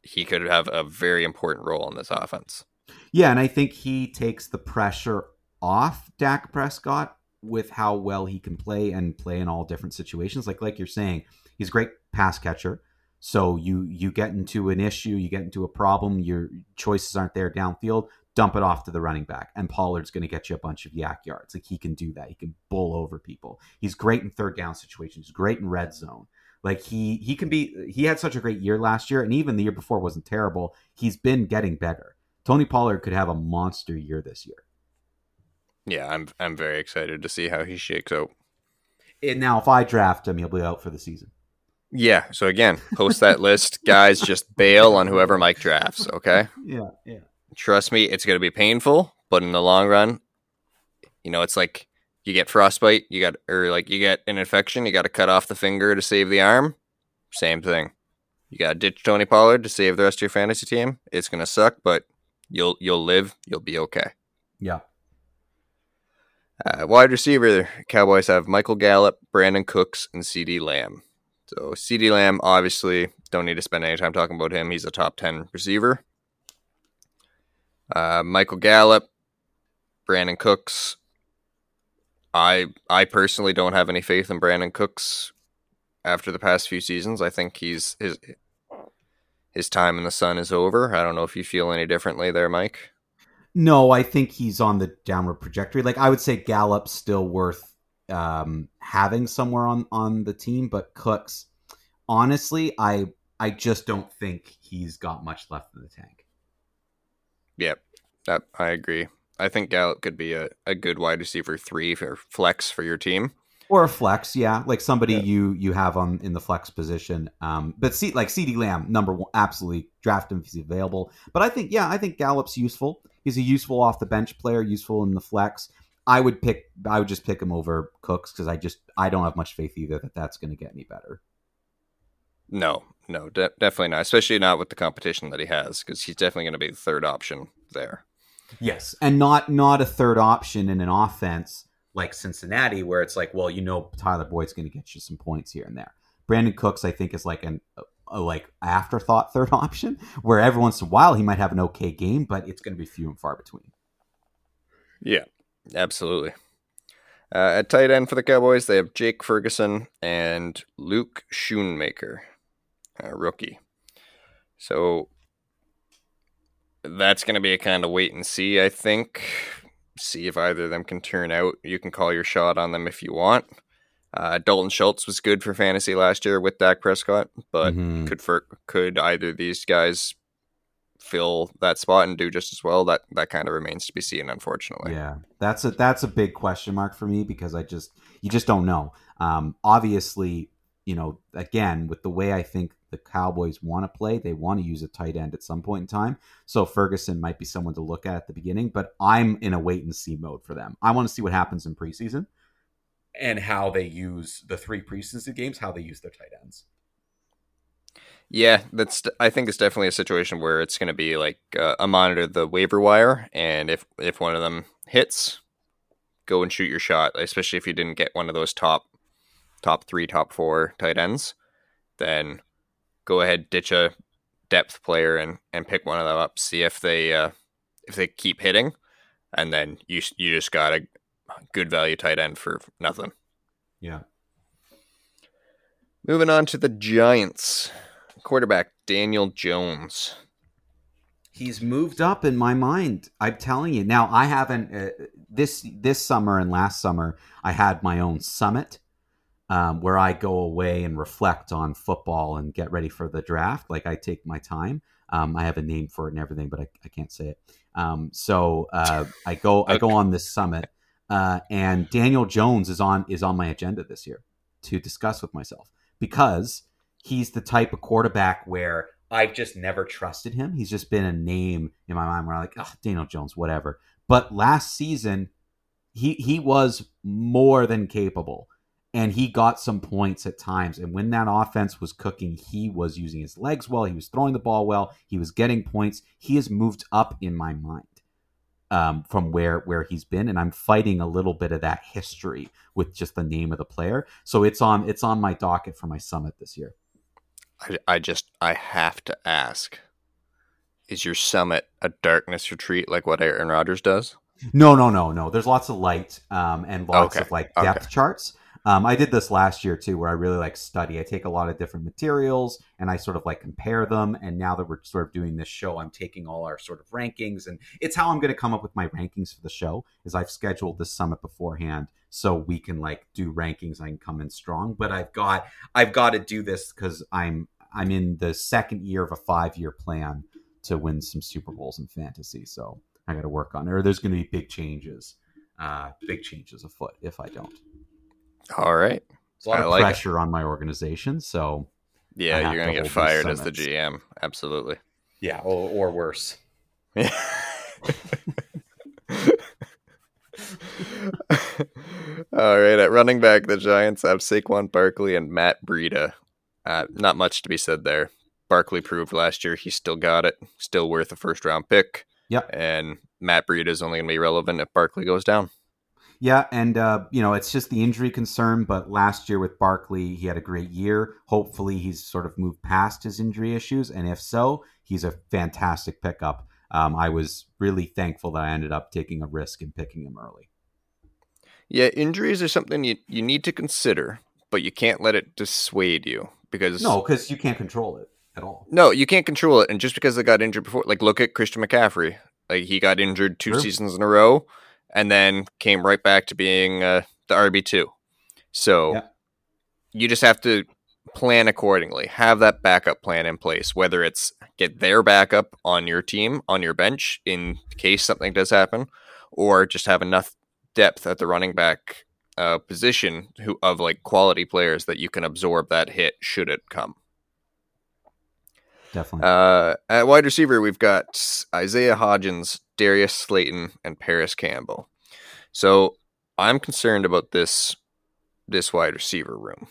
He could have a very important role in this offense. Yeah, and I think he takes the pressure off Dak Prescott with how well he can play and play in all different situations. Like like you're saying, he's a great pass catcher. So you you get into an issue, you get into a problem, your choices aren't there downfield dump it off to the running back, and Pollard's going to get you a bunch of YAC yards. Like he can do that. He can bull over people. He's great in third down situations. He's great in red zone. Like he he can be. He had such a great year last year, and even the year before wasn't terrible. He's been getting better. Tony Pollard could have a monster year this year. Yeah, I'm I'm very excited to see how he shakes out. And now, if I draft him, he'll be out for the season. Yeah. So again, post that list, guys. Just bail on whoever Mike drafts. Okay. Yeah. Yeah. Trust me, it's going to be painful, but in the long run, you know, it's like you get frostbite, you got, or like you get an infection, you got to cut off the finger to save the arm. Same thing. You got to ditch Tony Pollard to save the rest of your fantasy team. It's going to suck, but you'll you'll live. You'll be okay. Yeah. Uh, wide receiver, Cowboys have Michael Gallup, Brandin Cooks, and CeeDee Lamb. So CeeDee Lamb, obviously, don't need to spend any time talking about him. He's a top 10 receiver. Uh, Michael Gallup, Brandin Cooks. I I personally don't have any faith in Brandin Cooks after the past few seasons. I think he's his his time in the sun is over. I don't know if you feel any differently there, Mike. No, I think he's on the downward trajectory. Like I would say Gallup's still worth um, having somewhere on on the team, but Cooks, honestly, I I just don't think he's got much left in the tank. Yep, that I agree. I think Gallup could be a, a good wide receiver three for flex for your team. Or a flex, yeah, like somebody yeah. you you have on in the flex position. Um, but see, like CeeDee Lamb, number one, absolutely draft him if he's available. But I think, yeah, I think Gallup's useful. He's a useful off the bench player, useful in the flex. I would pick, I would just pick him over Cooks because I just I don't have much faith either that that's going to get any better. No, no, de- definitely not. Especially not with the competition that he has, because he's definitely going to be the third option there. Yes, and not not a third option in an offense like Cincinnati, where it's like, well, you know, Tyler Boyd's going to get you some points here and there. Brandin Cooks, I think, is like an a, a, like afterthought third option, where every once in a while he might have an okay game, but it's going to be few and far between. Yeah, absolutely. Uh, at tight end for the Cowboys, they have Jake Ferguson and Luke Schoonmaker uh, rookie. So that's going to be a kind of wait and see, I think. See if either of them can turn out. You can call your shot on them if you want. Uh, Dalton Schultz was good for fantasy last year with Dak Prescott, but mm-hmm. could for, could either of these guys fill that spot and do just as well? That that kind of remains to be seen, unfortunately. Yeah, that's a that's a big question mark for me because I just you just don't know. Um, obviously, you know, again with the way I think the Cowboys want to play. They want to use a tight end at some point in time. So Ferguson might be someone to look at at the beginning, but I'm in a wait and see mode for them. I want to see what happens in preseason and how they use the three preseason games, how they use their tight ends. Yeah, that's. I think it's definitely a situation where it's going to be like uh, a monitor the waiver wire, and if if one of them hits, go and shoot your shot. Especially if you didn't get one of those top top three, top four tight ends, then go ahead ditch a depth player and and pick one of them up. See if they uh, if they keep hitting, and then you you just got a good value tight end for nothing. Yeah. Moving on to the Giants, quarterback Daniel Jones. He's moved up in my mind. I'm telling you. Now I haven't uh, this this summer and last summer I had my own summit um, where I go away and reflect on football and get ready for the draft. Like I take my time. Um, I have a name for it and everything, but I, I can't say it. Um, so uh, I go I go on this summit, uh, and Daniel Jones is on is on my agenda this year to discuss with myself because he's the type of quarterback where I've just never trusted him. He's just been a name in my mind where I'm like, oh, Daniel Jones, whatever. But last season, he he was more than capable and he got some points at times. And when that offense was cooking, he was using his legs well. He was throwing the ball well. He was getting points. He has moved up in my mind um, from where where he's been, and I'm fighting a little bit of that history with just the name of the player. So it's on it's on my docket for my summit this year. I, I just I have to ask: Is your summit a darkness retreat like what Aaron Rodgers does? No, no, no, no. There's lots of light um, and lots Okay, of like depth okay. charts. Um, I did this last year too, where I really like study. I take a lot of different materials and I sort of like compare them. And now that we're sort of doing this show, I'm taking all our sort of rankings, and it's how I'm going to come up with my rankings for the show. Is I've scheduled this summit beforehand so we can like do rankings. I can come in strong, but I've got I've got to do this because I'm I'm in the second year of a five year plan to win some Super Bowls in fantasy. So I got to work on it, or there's going to be big changes, uh, big changes afoot if I don't. All right. There's a lot I of like it. pressure on my organization, so Yeah, you're gonna get fired as the. GM. Absolutely. yeah, or, or worse. Yeah. All right, at running back, the Giants have Saquon Barkley and Matt Breida. Uh, not much to be said there. Barkley proved last year he still got it, still worth a first round pick. Yep. And Matt Breida is only going to be relevant if Barkley goes down. Yeah, and uh, you know it's just the injury concern. But last year with Barkley, he had a great year. Hopefully, he's sort of moved past his injury issues, and if so, he's a fantastic pickup. Um, I was really thankful that I ended up taking a risk and picking him early. Yeah, injuries are something you, you need to consider, but you can't let it dissuade you because No, because you can't control it at all. No, you can't control it. And just because they got injured before, like look at Christian McCaffrey. Like he got injured two True. seasons in a row, and then came right back to being uh, the RB two. So Yeah. you just have to plan accordingly. Have that backup plan in place. Whether it's get their backup on your team on your bench in case something does happen, or just have enough depth at the running back uh, position who of like quality players that you can absorb that hit should it come. Definitely. Uh, at wide receiver, we've got Isaiah Hodgins, Darius Slayton, and Parris Campbell. So I'm concerned about this this wide receiver room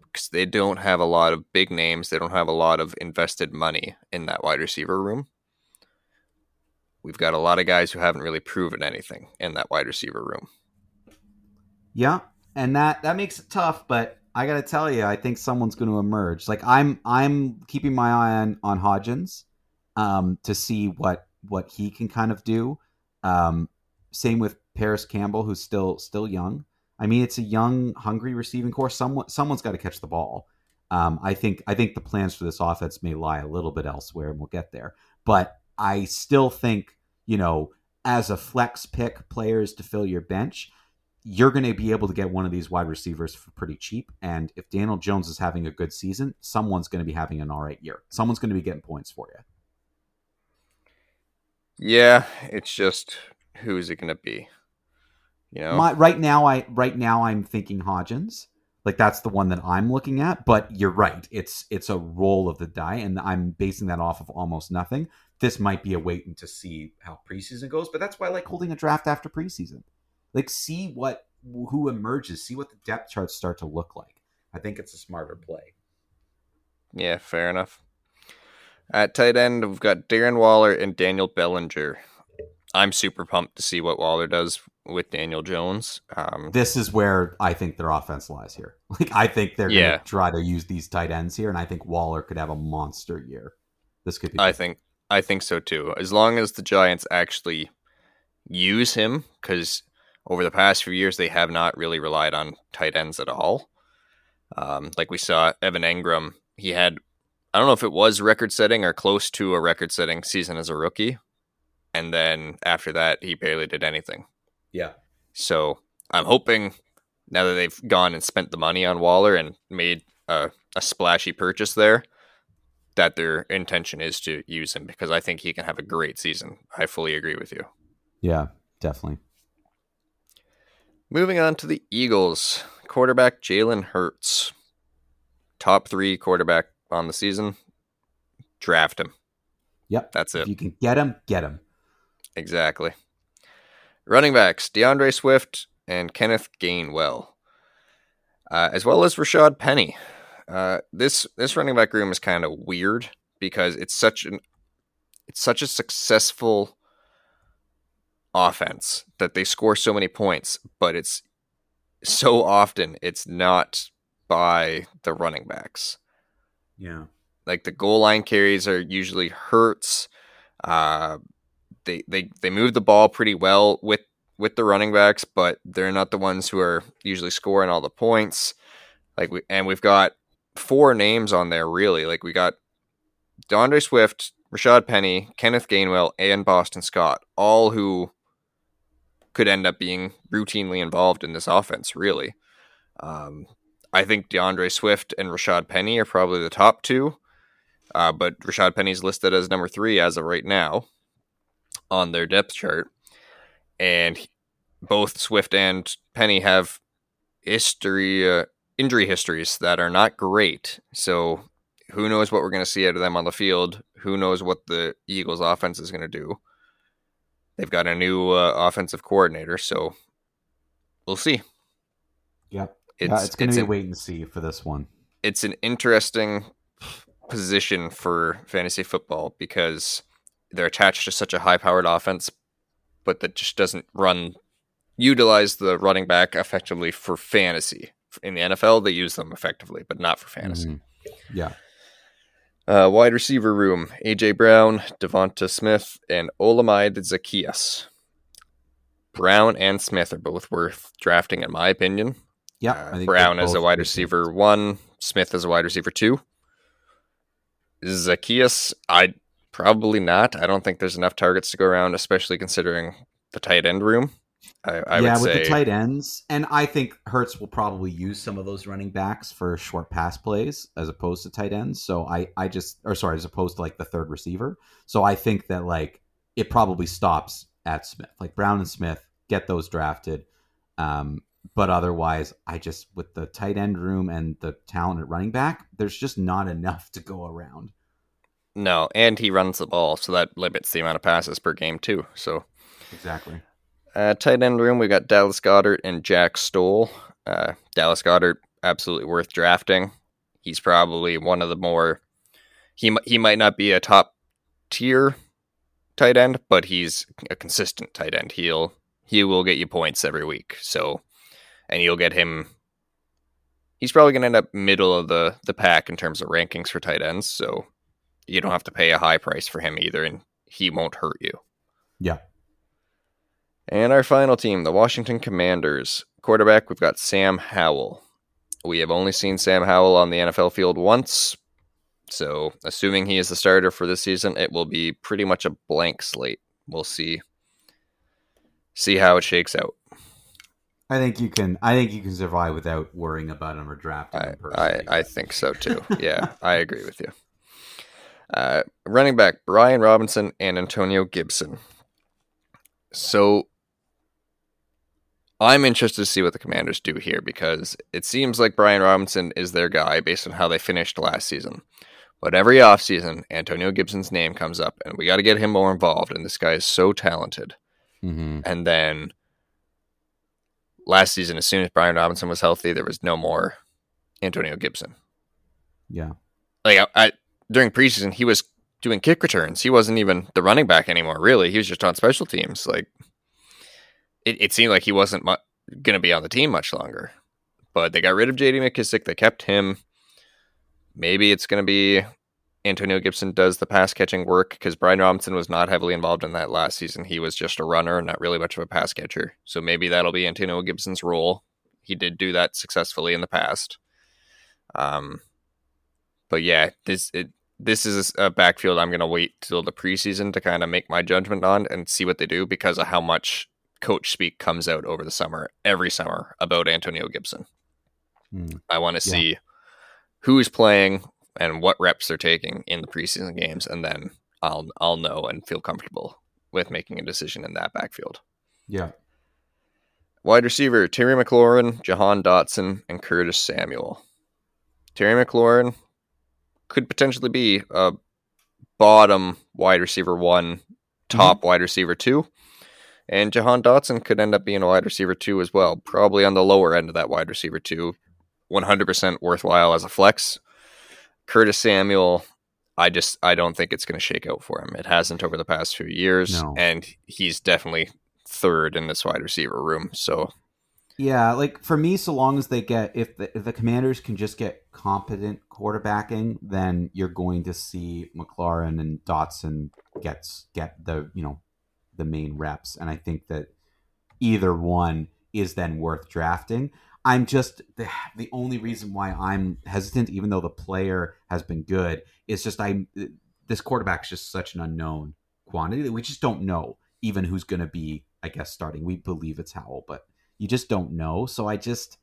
because they don't have a lot of big names. They don't have a lot of invested money in that wide receiver room. We've got a lot of guys who haven't really proven anything in that wide receiver room. Yeah, and that that makes it tough, but I got to tell you, I think someone's going to emerge. Like I'm I'm keeping my eye on on Hodgins um, to see what what he can kind of do. Um, same with Parris Campbell, who's still still young. I mean, it's a young, hungry receiving corps. Someone someone's got to catch the ball. Um, I think I think the plans for this offense may lie a little bit elsewhere, and we'll get there. But I still think you know, as a flex pick, players to fill your bench you're going to be able to get one of these wide receivers for pretty cheap. And if Daniel Jones is having a good season, someone's going to be having an all right year. Someone's going to be getting points for you. Yeah, it's just who is it going to be? You know, My, right now, I right now I'm thinking Hodgins. Like that's the one that I'm looking at. But you're right. It's it's a roll of the die, and I'm basing that off of almost nothing. This might be a waiting to see how preseason goes, but that's why I like holding a draft after preseason. Like see what who emerges, see what the depth charts start to look like. I think it's a smarter play. Yeah, fair enough. At tight end, we've got Darren Waller and Daniel Bellinger. I'm super pumped to see what Waller does with Daniel Jones. Um, this is where I think their offense lies here. Like I think they're Yeah. going to try to use these tight ends here, and I think Waller could have a monster year. This could be. I think I think so too. As long as the Giants actually use him, because over the past few years they have not really relied on tight ends at all. Um, like we saw Evan Engram, he had I don't know if it was record setting or close to a record setting season as a rookie, and then after that he barely did anything. yeah, So I'm hoping now that they've gone and spent the money on Waller and made a, a splashy purchase there, that their intention is to use him because I think he can have a great season. I fully agree with you. yeah, definitely. Moving on to the Eagles, quarterback Jalen Hurts. top three quarterback on the season, draft him. Yep. That's it. If you can get him, get him. Exactly. Running backs D'Andre Swift and Kenneth Gainwell, uh, as well as Rashaad Penny. Uh, this this running back room is kind of weird because it's such an it's such a successful offense that they score so many points, but it's so often it's not by the running backs. Yeah. Like the goal line carries are usually Hurts. Uh, they they they move the ball pretty well with with the running backs, but they're not the ones who are usually scoring all the points. Like we and we've got four names on there really. Like we got D'Andre Swift, Rashaad Penny, Kenneth Gainwell, and Boston Scott, all who could end up being routinely involved in this offense, really. Um, I think D'Andre Swift and Rashaad Penny are probably the top two, uh, but Rashaad Penny's listed as number three as of right now on their depth chart. And both Swift and Penny have history, uh, injury histories that are not great. So who knows what we're going to see out of them on the field? Who knows what the Eagles' offense is going to do? They've got a new uh, offensive coordinator, so we'll see. Yep. It's, yeah, it's going to be an- wait and see for this one. it's an interesting position for fantasy football because they're attached to such a high powered offense, but that just doesn't run utilize the running back effectively for fantasy. In the NFL, they use them effectively, but not for fantasy. Mhm. Yeah. Uh, wide receiver room: AJ Brown, DeVonta Smith, and Olamide Zaccheaus. Brown and Smith are both worth drafting, in my opinion. Yeah. Uh, I think Brown they're as a wide receiver pieces. one, Smith as a wide receiver two. Zaccheaus, I probably not. I don't think there's enough targets to go around, especially considering the tight end room. I, I yeah, with say the tight ends, and I think Hurts will probably use some of those running backs for short pass plays as opposed to tight ends. So I, I just, or sorry, as opposed to like the third receiver. So I think that like it probably stops at Smith, like Brown and Smith get those drafted. Um, but otherwise, I just with the tight end room and the talent at running back, there's just not enough to go around. no, and he runs the ball, so that limits the amount of passes per game too. So Exactly. Uh, tight end room, we've got Dallas Goedert and Jack Stoll. Uh, Dallas Goedert, absolutely worth drafting. He's probably one of the more. He he might not be a top tier tight end, but he's a consistent tight end. He'll he will get you points every week. So, and you'll get him. He's probably going to end up middle of the the pack in terms of rankings for tight ends. So, you don't have to pay a high price for him either, and he won't hurt you. Yeah. And our final team, the Washington Commanders. Quarterback, we've got Sam Howell. We have only seen Sam Howell on the NFL field once. So, assuming he is the starter for this season, it will be pretty much a blank slate. We'll see see how it shakes out. I think you can. I think you can survive without worrying about him or drafting I, him I, personally. I think so too. Yeah, I agree with you. Uh, running back Brian Robinson and Antonio Gibson. So I'm interested to see what the Commanders do here because it seems like Brian Robinson is their guy based on how they finished last season. But every offseason, Antonio Gibson's name comes up, and we got to get him more involved. And this guy is so talented. Mhm. And then last season, as soon as Brian Robinson was healthy, there was no more Antonio Gibson. Yeah. Like I, I during preseason, he was doing kick returns. He wasn't even the running back anymore. Really, he was just on special teams. Like it, it seemed like he wasn't mu- going to be on the team much longer. But they got rid of J.D. McKissic. They kept him. Maybe it's going to be Antonio Gibson does the pass catching work because Brian Robinson was not heavily involved in that last season. He was just a runner and not really much of a pass catcher. So maybe that'll be Antonio Gibson's role. He did do that successfully in the past. Um, but yeah, this it, this is a backfield I'm going to wait till the preseason to kind of make my judgment on and see what they do because of how much coach speak comes out over the summer, every summer about Antonio Gibson. Mm. I want to Yeah. see who's playing and what reps they're taking in the preseason games, and then I'll I'll know and feel comfortable with making a decision in that backfield. Yeah. Wide receiver Terry McLaurin, Jahan Dotson, and Curtis Samuel. Terry McLaurin could potentially be a bottom wide receiver one, top mm-hmm. wide receiver two. And Jahan Dotson could end up being a wide receiver two as well, probably on the lower end of that wide receiver two. 100% worthwhile as a flex. Curtis Samuel, I just I don't think it's going to shake out for him. It hasn't over the past few years, no. and he's definitely third in this wide receiver room. So yeah, like for me, so long as they get if the, if the Commanders can just get competent quarterbacking, then you're going to see McLaurin and Dotson gets get the you know the main reps, and I think that either one is then worth drafting. I'm just the, the only reason why I'm hesitant, even though the player has been good, is just I this quarterback's just such an unknown quantity that we just don't know even who's going to be, I guess, starting. We believe it's Howell, but you just don't know. So I just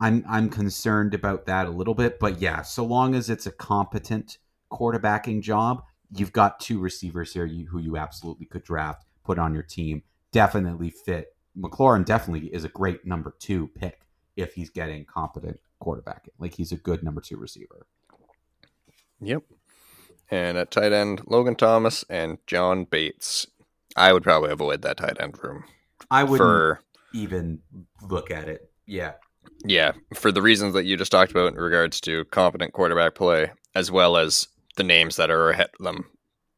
I'm I'm concerned about that a little bit. But yeah, so long as it's a competent quarterbacking job, you've got two receivers here you, who you absolutely could draft, put on your team, definitely fit. McLaurin definitely is a great number two pick if he's getting competent quarterbacking. Like he's a good number two receiver. Yep. And at tight end, Logan Thomas and John Bates. I would probably avoid that tight end room. I would for even look at it. Yeah. Yeah, for the reasons that you just talked about in regards to competent quarterback play, as well as the names that are ahead of them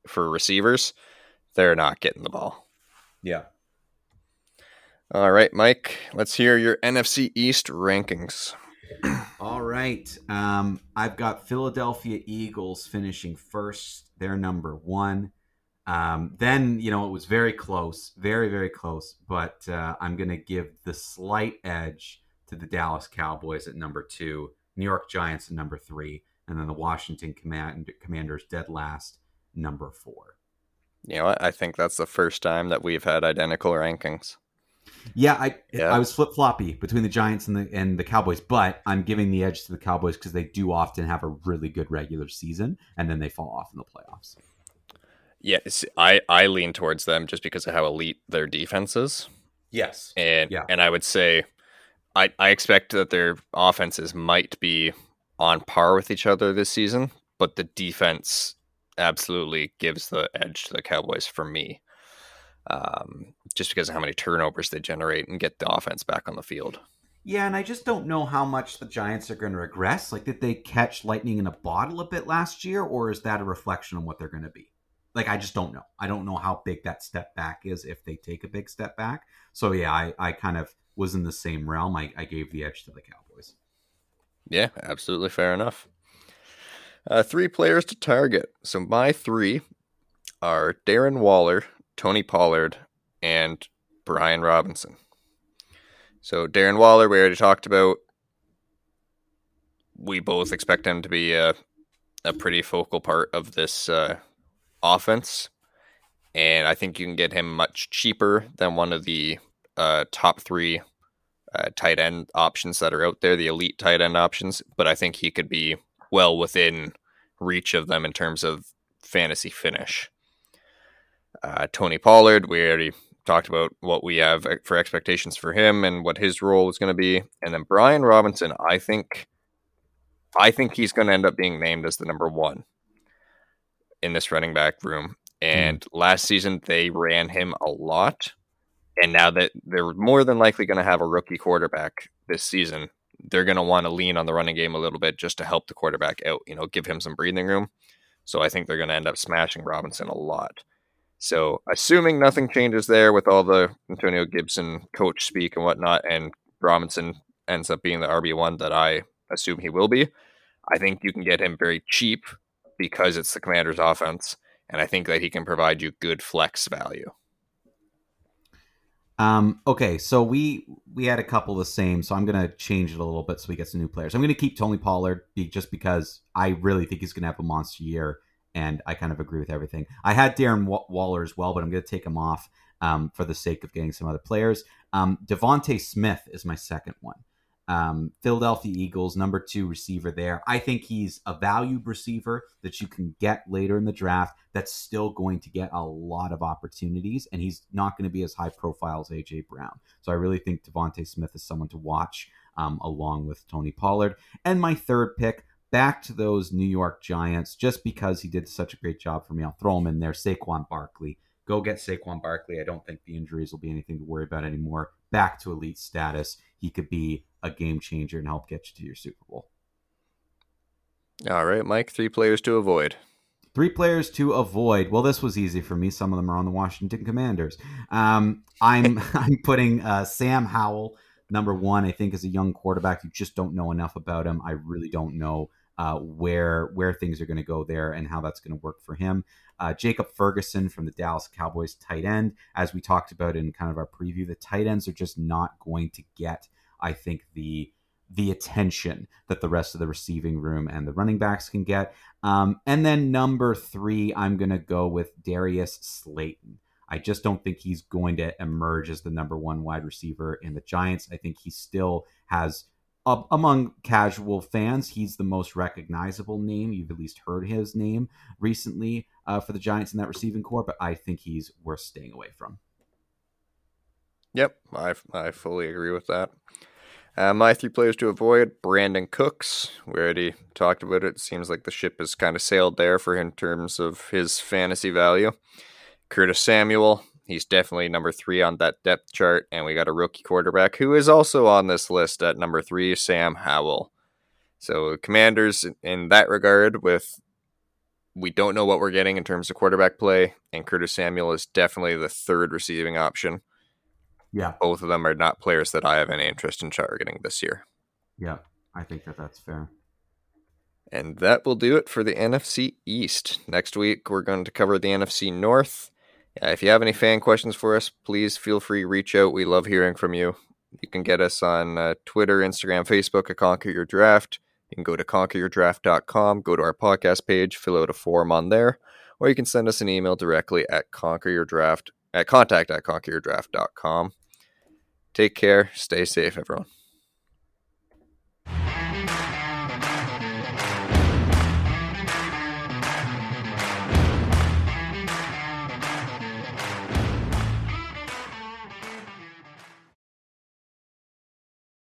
for receivers, they're not getting the ball. Yeah. All right, Mike, let's hear your NFC East rankings. All right. Um, I've got Philadelphia Eagles finishing first. They're number one. Um, then you know it was very close, very very close. But uh, I'm going to give the slight edge to the Dallas Cowboys at number two, New York Giants at number three, and then the Washington Command- Commanders dead last, number four. You know what? I think that's the first time that we've had identical rankings. Yeah, I yeah. I was flip floppy between the Giants and the and the Cowboys, but I'm giving the edge to the Cowboys because they do often have a really good regular season and then they fall off in the playoffs. Yes, I I lean towards them just because of how elite their defense is. Yes, and yeah. and I would say, I I expect that their offenses might be on par with each other this season, but the defense absolutely gives the edge to the Cowboys for me. Um, just because of how many turnovers they generate and get the offense back on the field. Yeah, and I just don't know how much the Giants are going to regress. Like, did they catch lightning in a bottle a bit last year, or is that a reflection on what they're going to be? like I just don't know. I don't know how big that step back is if they take a big step back. So yeah, I, I kind of was in the same realm. I, I gave the edge to the Cowboys. Yeah, absolutely fair enough. Uh, three players to target. So my three are Darren Waller, Tony Pollard, and Brian Robinson. So Darren Waller, we already talked about. We both expect him to be a, a pretty focal part of this uh, offense, and I think you can get him much cheaper than one of the uh, top three uh, tight end options that are out there, the elite tight end options. But I think he could be well within reach of them in terms of fantasy finish. Uh, Tony Pollard, we already talked about what we have for expectations for him and what his role is going to be, and then Brian Robinson. I think, I think he's going to end up being named as the number one in this running back room. Hmm. And mm. last season, they ran him a lot. And now that they're more than likely going to have a rookie quarterback this season, they're going to want to lean on the running game a little bit just to help the quarterback out, you know, give him some breathing room. So I think they're going to end up smashing Robinson a lot. So assuming nothing changes there with all the Antonio Gibson coach speak and whatnot, and Robinson ends up being the RB1 that I assume he will be, I think you can get him very cheap because it's the commander's offense. And I think that he can provide you good flex value. Um, okay, so we we had a couple the same, so I'm gonna change it a little bit so we get some new players. I'm gonna keep Tony Pollard just because I really think he's gonna have a monster year, and I kind of agree with everything. I had Darren Waller as well, but I'm gonna take him off um, for the sake of getting some other players. Um, DeVonta Smith is my second one. Um, Philadelphia Eagles, number two receiver there. I think he's a valued receiver that you can get later in the draft that's still going to get a lot of opportunities, and he's not going to be as high profile as A.J. Brown. So I really think DeVonta Smith is someone to watch um, along with Tony Pollard. And my third pick, back to those New York Giants, just because he did such a great job for me. I'll throw him in there. Saquon Barkley. Go get Saquon Barkley. I don't think the injuries will be anything to worry about anymore. Back to elite status. He could be a game changer and help get you to your Super Bowl. All right, Mike, three players to avoid. Three players to avoid. Well, this was easy for me. Some of them are on the Washington Commanders. Um, I'm I'm putting uh, Sam Howell number one. I think as a young quarterback, you just don't know enough about him. I really don't know uh, where where things are going to go there and how that's going to work for him. Uh, Jacob Ferguson from the Dallas Cowboys tight end, as we talked about in kind of our preview, the tight ends are just not going to get, I think, the the attention that the rest of the receiving room and the running backs can get. Um, and then number three, I'm going to go with Darius Slayton. I just don't think he's going to emerge as the number one wide receiver in the Giants. I think he still has uh, among casual fans, he's the most recognizable name. You've at least heard his name recently uh, for the Giants in that receiving corps, but I think he's worth staying away from. Yep, I, I fully agree with that. Uh, my three players to avoid Brandin Cooks. We already talked about it. it. Seems like the ship has kind of sailed there for him in terms of his fantasy value. Curtis Samuel, He's definitely number three on that depth chart. And we got a rookie quarterback who is also on this list at number three, Sam Howell. So, commanders in that regard, with we don't know what we're getting in terms of quarterback play, and Curtis Samuel is definitely the third receiving option. Yeah. Both of them are not players that I have any interest in targeting this year. Yeah, I think that that's fair. And that will do it for the NFC East. Next week, we're going to cover the NFC North. Yeah, if you have any fan questions for us, please feel free reach out. We love hearing from you. You can get us on uh, Twitter, Instagram, Facebook at Conquer Your Draft. You can go to conqueryourdraft.com, go to our podcast page, fill out a form on there, or you can send us an email directly at conquer your draft at contact at conqueryourdraft.com. Take care. Stay safe, everyone.